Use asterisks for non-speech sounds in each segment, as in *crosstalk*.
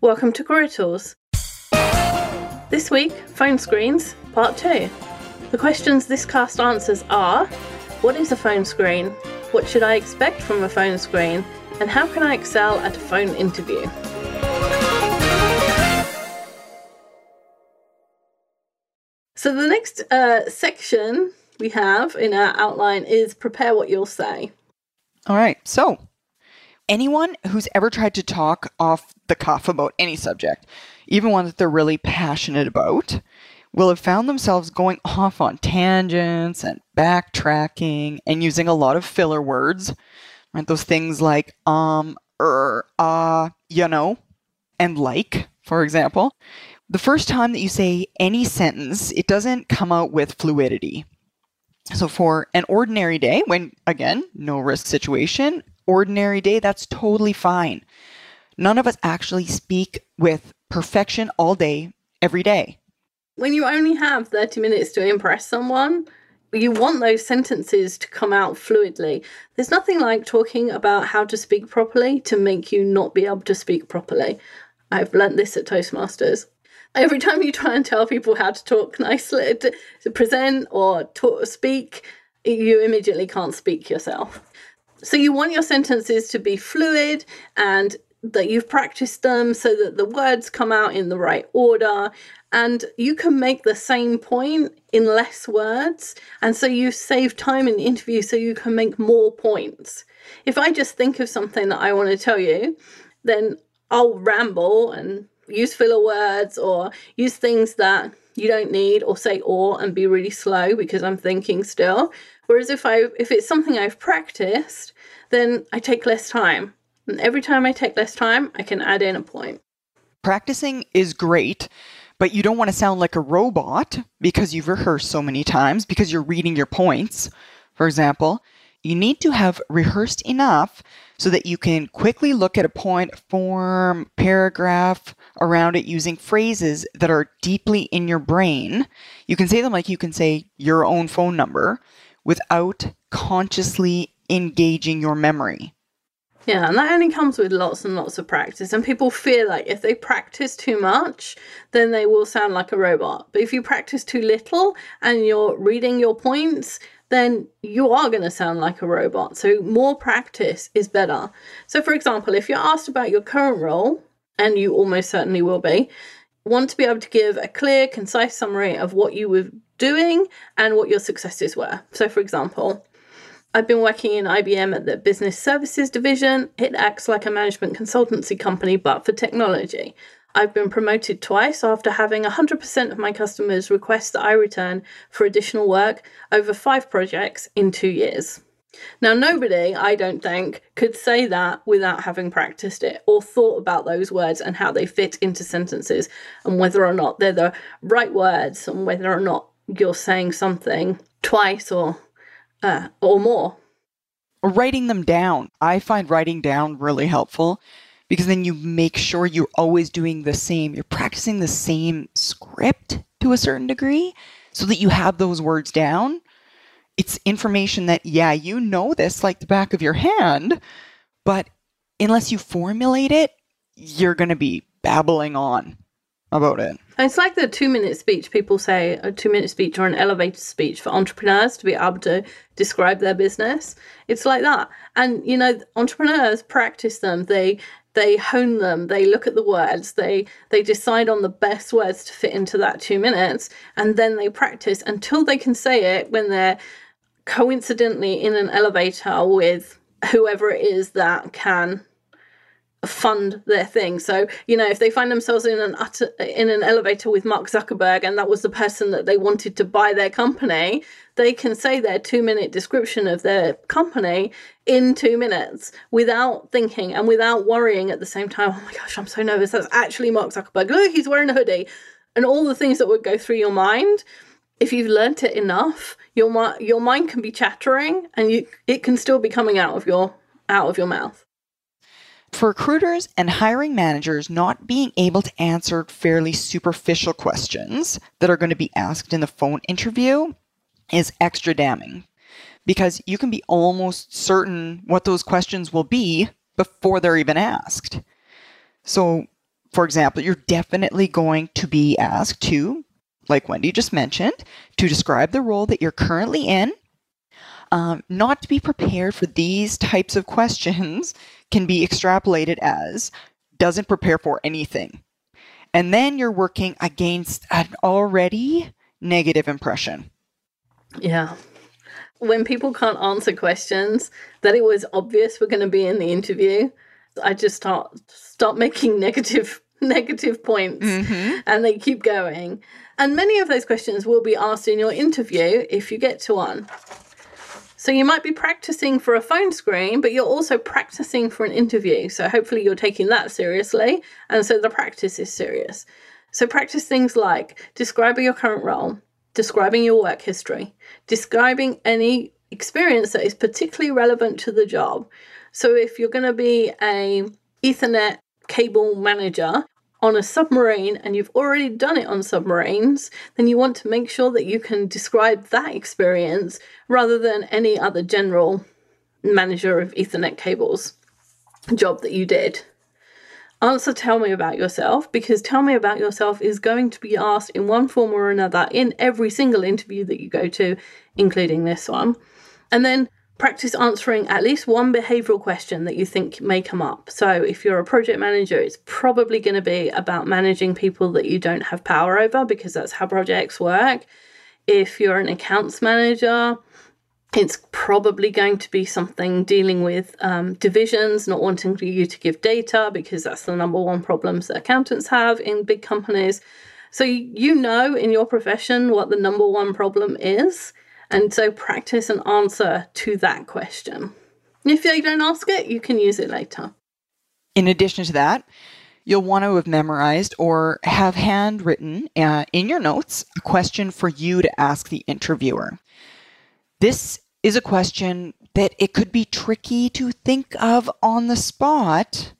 Welcome to Career Tools. This week, phone screens, part two. The questions this cast answers are What is a phone screen? What should I expect from a phone screen? And how can I excel at a phone interview? So, the next uh, section we have in our outline is prepare what you'll say. All right. So, anyone who's ever tried to talk off the cuff about any subject, even one that they're really passionate about, will have found themselves going *laughs* off on tangents and backtracking and using a lot of filler words, right? Those things like um, er, uh, you know, and like, for example. The first time that you say any sentence, it doesn't come out with fluidity. So, for an ordinary day, when again, no risk situation, ordinary day, that's totally fine. None of us actually speak with perfection all day, every day. When you only have 30 minutes to impress someone, you want those sentences to come out fluidly. There's nothing like talking about how to speak properly to make you not be able to speak properly. I've learnt this at Toastmasters. Every time you try and tell people how to talk nicely, to, present or talk, speak, you immediately can't speak yourself. So you want your sentences to be fluid and that you've practiced them so that the words come out in the right order. And you can make the same point in less words. And so you save time in the interview so you can make more points. If i just think of something that i want to tell you then i'll ramble and use filler words or use things that you don't need or say or and be really slow because i'm thinking still whereas if i if it's something i've practiced then i take less time and every time I take less time, I can add in a point. Practicing is great, but you don't want to sound like a robot because you've rehearsed so many times, because you're reading your points. For example, you need to have rehearsed enough so that you can quickly look at a point, form, paragraph around it using phrases that are deeply in your brain. You can say them like you can say your own phone number without consciously engaging your memory. Yeah, and that only comes with lots and lots of practice. And people fear like if they practice too much, then they will sound like a robot. But if you practice too little and you're reading your points, then you are going to sound like a robot. So more practice is better. So, for example, if you're asked about your current role, and you almost certainly will be, want to be able to give a clear, concise summary of what you were doing and what your successes were. So, for example, I've been working in IBM at the Business Services Division. It acts like a management consultancy company, but for technology. I've been promoted twice after having 100% of my customers request that I return for additional work over five projects in two years. Now, nobody, I don't think, could say that without having practiced it or thought about those words and how they fit into sentences and whether or not they're the right words and whether or not you're saying something twice or uh, or more. Writing them down. I find writing down really helpful because then you make sure you're always doing the same. You're practicing the same script to a certain degree so that you have those words down. It's information that, yeah, you know this like the back of your hand, but unless you formulate it, you're going to be babbling on about it. It's like the two minute speech. People say a two minute speech or an elevator speech for entrepreneurs to be able to describe their business. It's like that. And, you know, entrepreneurs practice them. They, they hone them they look at the words they they decide on the best words to fit into that two minutes and then they practice until they can say it when they're coincidentally in an elevator with whoever it is that can fund their thing. So, you know, if they find themselves in an utter, in an elevator with Mark Zuckerberg and that was the person that they wanted to buy their company, they can say their 2-minute description of their company in 2 minutes without thinking and without worrying at the same time, oh my gosh, I'm so nervous. That's actually Mark Zuckerberg. Look, he's wearing a hoodie. And all the things that would go through your mind if you've learnt it enough, your your mind can be chattering, and you it can still be coming out of your out of your mouth. For recruiters and hiring managers, not being able to answer fairly superficial questions that are going to be asked in the phone interview is extra damning because you can be almost certain what those questions will be before they're even asked. So, For example, you're definitely going to be asked to, like Wendy just mentioned, to describe the role that you're currently in. Um, not to be prepared for these types of questions can be extrapolated as doesn't prepare for anything. And then you're working against an already negative impression. Yeah. When people can't answer questions that it was obvious were going to be in the interview, I just start start making *laughs* negative negative points Mm-hmm. and they keep going. And many of those questions will be asked in your interview if you get to one. So you might be practicing for a phone screen, but you're also practicing for an interview. So hopefully you're taking that seriously. And so the practice is serious. So practice things like describing your current role, describing your work history, describing any experience that is particularly relevant to the job. So if you're going to be a Ethernet cable manager on a submarine and you've already done it on submarines, then you want to make sure that you can describe that experience rather than any other general manager of Ethernet cables job that you did. Answer tell me about yourself because tell me about yourself is going to be asked in one form or another in every single interview that you go to, including this one. And then practice answering at least one behavioral question that you think may come up. So, if you're a project manager, it's probably going to be about managing people that you don't have power over because that's how projects work. If you're an accounts manager, it's probably going to be something dealing with um, divisions, not wanting you to give data because that's the number one problems that accountants have in big companies. So, you know in your profession what the number one problem is. And so practice an answer to that question. If you don't ask it, you can use it later. In addition to that, you'll want to have memorized or have handwritten uh, in your notes a question for you to ask the interviewer. This is a question that it could be tricky to think of on the spot,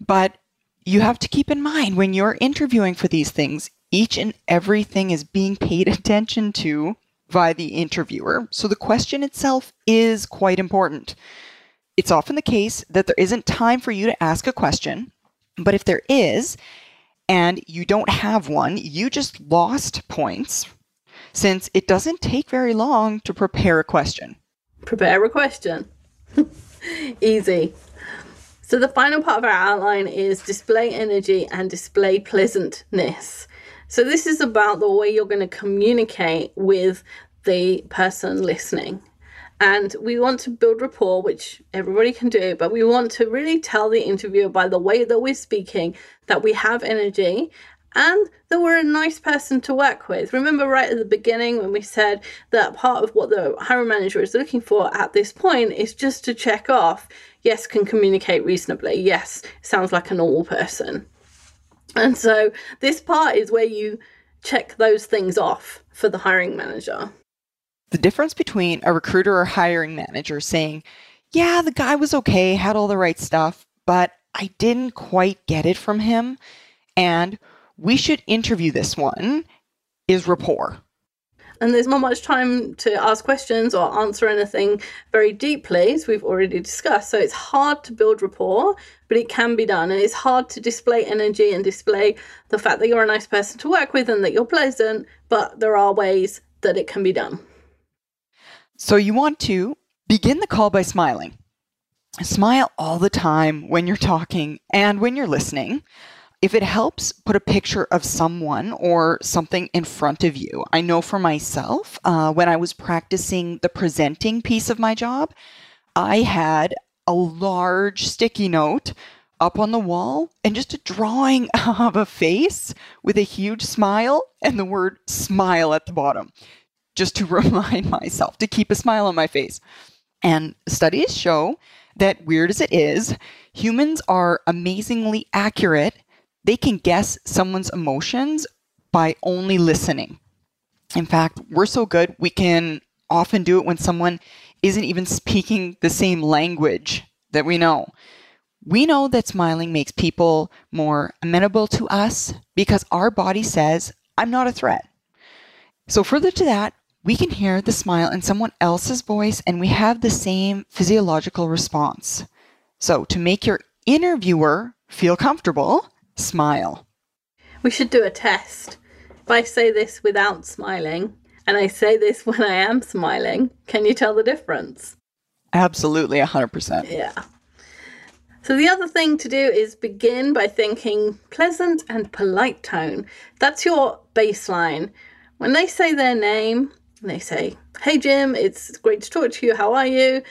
but you have to keep in mind when you're interviewing for these things, each and everything is being paid *laughs* attention to by the interviewer, so the question itself is quite important. It's often the case that there isn't time for you to ask a question, but if there is, and you don't have one, you just lost points since it doesn't take very long to prepare a question. Prepare a question. *laughs* Easy. So, the final part of our outline is display energy and display pleasantness. So, this is about the way you're going to communicate with the person listening. And we want to build rapport, which everybody can do, but we want to really tell the interviewer by the way that we're speaking that we have energy and that we're a nice person to work with. Remember, right at the beginning, when we said that part of what the hiring manager is looking for at this point is just to check off yes, can communicate reasonably, yes, sounds like a normal person. And so, this part is where you check those things off for the hiring manager. The difference between a recruiter or hiring manager saying, Yeah, the guy was okay, had all the right stuff, but I didn't quite get it from him, and we should interview this one is rapport. And there's not much time to ask questions or answer anything very deeply, as we've already discussed. So it's hard to build rapport, but it can be done. And it's hard to display energy and display the fact that you're a nice person to work with and that you're pleasant, but there are ways that it can be done. So you want to begin the call by smiling. Smile all the time when you're talking and when you're listening. If it helps, put a picture of someone or something in front of you. I know for myself, uh, when I was practicing the presenting piece of my job, I had a large sticky note up on the wall and just a drawing *laughs* of a face with a huge smile and the word smile at the bottom, just to *laughs* remind myself to keep a smile on my face. And studies show that, weird as it is, humans are amazingly accurate. They can guess someone's emotions by only listening. In fact, we're so good, we can often do it when someone isn't even speaking the same language that we know. We know that smiling makes people more amenable to us because our body says, I'm not a threat. So, further to that, we can hear the smile in someone else's voice and we have the same physiological response. So, to make your interviewer feel comfortable, smile. We should do a test. If I say this without smiling and I say this *laughs* when I am smiling, can you tell the difference? Absolutely, 100%. Yeah. So the other thing to do is begin by thinking pleasant and polite tone. That's your baseline. When they say their name, they say, Hey Jim, it's great to talk to you. How are you?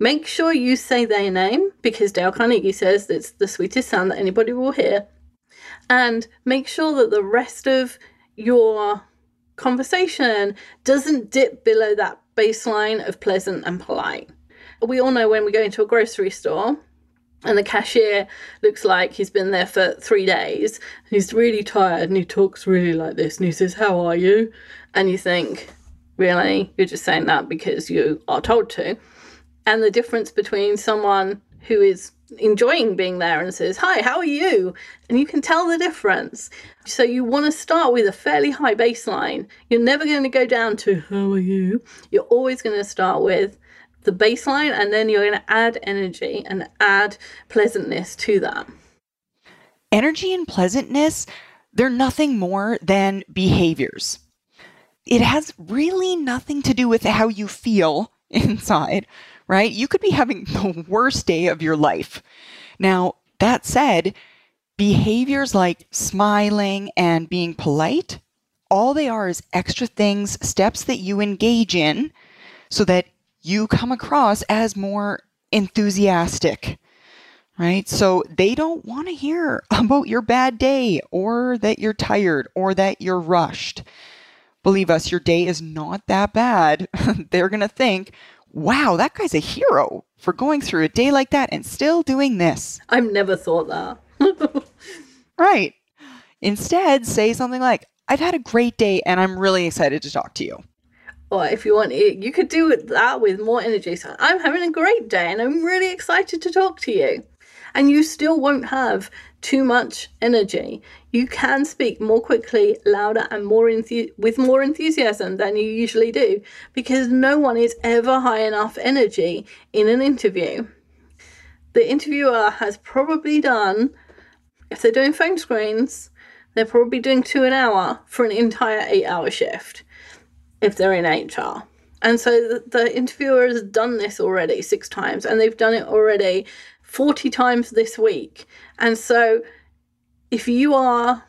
Make sure you say their name because Dale Carnegie says it's the sweetest sound that anybody will hear. And make sure that the rest of your conversation doesn't dip below that baseline of pleasant and polite. We all know when we go into a grocery store and the cashier looks like he's been there for three days. He's really tired and he talks really like this and he says, How are you? And you think, Really? You're just saying that because you are told to. And the difference between someone who is enjoying being there and says, Hi, how are you? And you can tell the difference. So you want to start with a fairly high baseline. You're never going to go down to, How are you? You're always going to start with, the baseline and then you're going to add energy and add pleasantness to that. Energy and pleasantness, they're nothing more than behaviors. It has really nothing to do with how you feel *laughs* inside, right? You could be having *laughs* the worst day of your life. Now, that said, behaviors like smiling and being polite, all they are is extra things, steps that you engage in so that you come across as more enthusiastic, right? So they don't want to hear *laughs* about your bad day or that you're tired or that you're rushed. Believe us, your day is not that bad. *laughs* They're going to think, wow, that guy's a hero for going through a day like that and still doing this. I've never thought that. *laughs* right. Instead, say something like, I've had a great day and I'm really excited to talk to you or if you want it, you could do that with more energy. So I'm having a great day and I'm really excited to talk to you. And you still won't have too much energy. You can speak more quickly, louder, and more enth- with more enthusiasm than you usually do because no one is ever high enough energy in an interview. The interviewer has probably done, if they're doing phone screens, they're probably doing two an hour for an entire eight hour shift if they're in HR. And so the, the interviewer has done this already six times, and they've done it already 40 times this week. And so if you are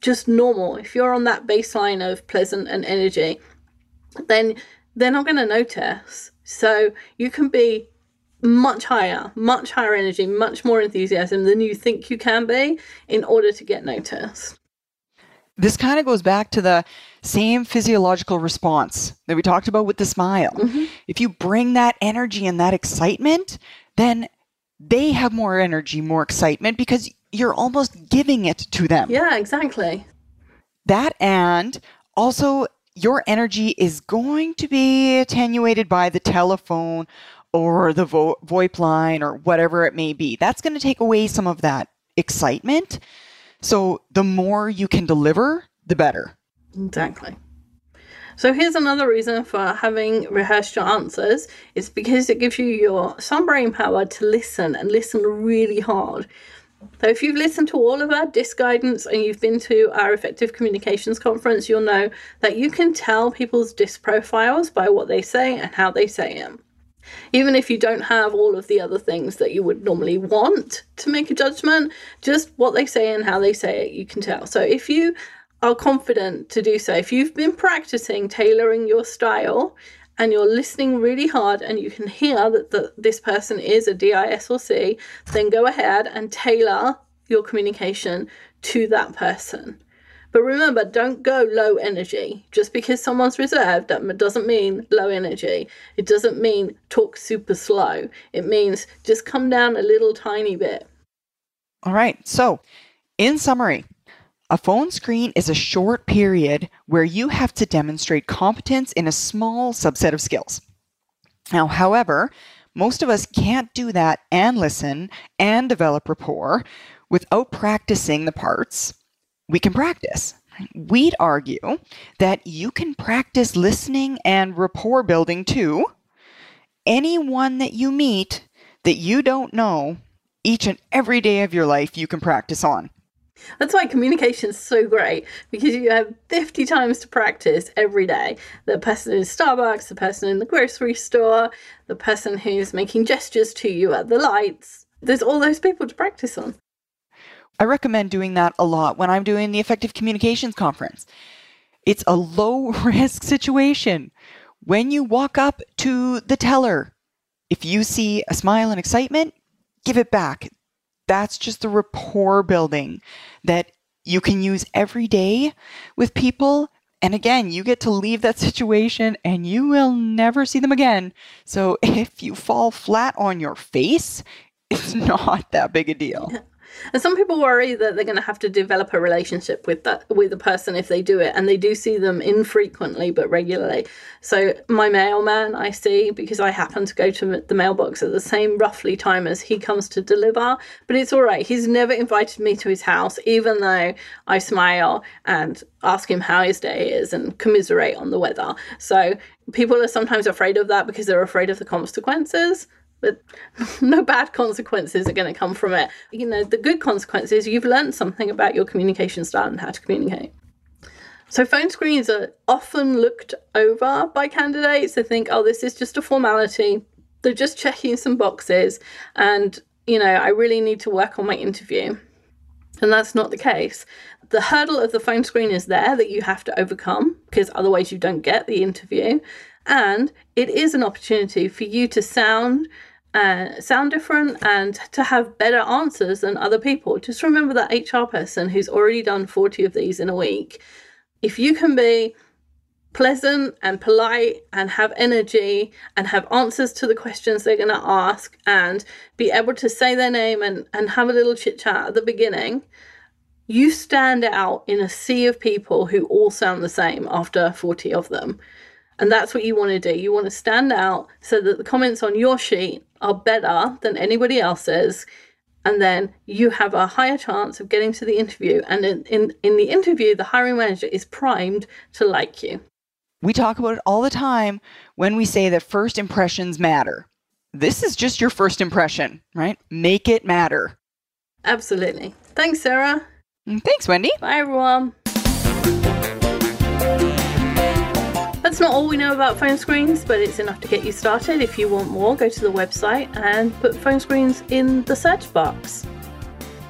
just normal, if you're on that baseline of pleasant and energy, then they're not going to notice. So you can be much higher, much higher energy, much more enthusiasm than you think you can be in order to get noticed. This kind of goes back to the same physiological response that we talked about with the smile. Mm-hmm. If you bring that energy and that excitement, then they have more energy, more excitement because you're almost giving it to them. Yeah, exactly. That and also your energy is going to be attenuated by the telephone or the vo- VoIP line or whatever it may be. That's going to take away some of that excitement. So the more you can deliver, the better. Exactly. So here's another reason for having rehearsed your answers. It's because it gives you your some brain power to listen and listen really hard. So if you've listened to all of our disc guidance and you've been to our effective communications conference, you'll know that you can tell people's disc profiles by what they say and how they say them even if you don't have all of the other things that you would normally want to make a judgment, just what they say and how they say it, you can tell. So if you are confident to do so, if you've been practicing tailoring your style and you're listening really hard and you can hear that the, this person is a DIS or C, then go ahead and tailor your communication to that person. But remember, don't go low energy. Just because someone's reserved, that doesn't mean low energy. It doesn't mean talk super slow. It means just come down a little tiny bit. All right. So, in summary, a phone screen is a short period where you have to demonstrate competence in a small subset of skills. Now, however, most of us can't do that and listen and develop rapport without practicing the parts we can practice. We'd argue that you can practice listening and rapport building too. Anyone that you meet that you don't know, each and every day of your life, you can practice on. That's why communication is so great because you have 50 times to practice every day. The person in Starbucks, the person in the grocery store, the person who's making gestures to you at the lights. There's all those people to practice on. I recommend doing that a lot when I'm doing the Effective Communications Conference. It's a low risk *laughs* situation. When you walk up to the teller, if you see a smile and excitement, give it back that's just the rapport building that you can use every day with people. And again, you get to leave that *laughs* situation and you will never see them again. So if you fall flat on your face, it's *laughs* not that big a deal. *laughs* And some people worry that they're going to have to develop a relationship with that with a person if they do it, and they do see them infrequently but regularly. So my mailman, I see because I happen to go to the mailbox at the same roughly time as he comes to deliver. But it's all right. He's never invited me to his house, even though I smile and ask him how his day is and commiserate on the weather. So people are sometimes afraid of that because they're afraid of the consequences but *laughs* no bad consequences are going to come from it. You know, the good consequences, you've learned something about your communication style and how to communicate. So, phone screens are often looked over by candidates. They think, oh, this is just a formality. They're just checking some boxes. And, you know, I really need to work on my interview. And that's not the case. The hurdle of the phone screen is there that you have to overcome because otherwise you don't get the interview. And it is an opportunity for you to sound uh, sound different and to have better answers than other people. Just remember that HR person who's already done 40 of these in a week. If you can be pleasant and polite and have energy and have answers to the questions they're going to ask and be able to say their name and, and have a little chit chat at the beginning, you stand out in a sea of people who all sound the same after 40 of them. And that's what you want to do. You want to stand out so that the comments on your sheet are better than anybody else's. And then you have a higher chance of getting to the interview. And in, in, in the interview, the hiring manager is primed to like you. We talk about it all the time when we say that first impressions matter. This is just your first impression, right? Make it matter. Absolutely. Thanks, Sarah. Mm, thanks, Wendy. Bye, everyone. That's not all we know about phone screens, but it's enough to get you started. If you want more, go to the website and put phone screens in the search box.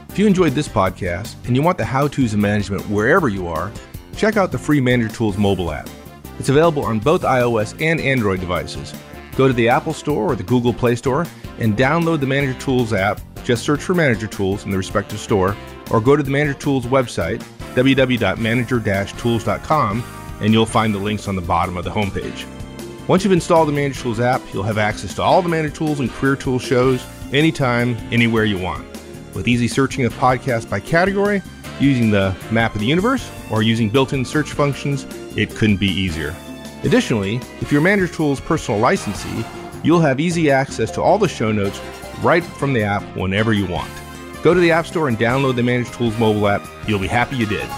If you enjoyed this podcast and you want the how to's of management wherever you are, check out the free Manager Tools mobile app. It's available on both iOS and Android devices. Go to the Apple Store or the Google Play Store and download the Manager Tools app. Just search for Manager Tools in the respective store, or go to the Manager Tools website, www.manager-tools.com and you'll find the links on the bottom of the homepage. Once you've installed the Manager Tools app, you'll have access to all the Manager Tools and Career Tools shows anytime, anywhere you want. With easy searching of podcasts by category, using the map of the universe, or using built in search functions, it couldn't be easier. Additionally, if you're Manager Tools personal licensee, you'll have easy access to all the show notes right from the app whenever you want. Go to the App Store and download the Manager Tools mobile app. You'll be happy you did.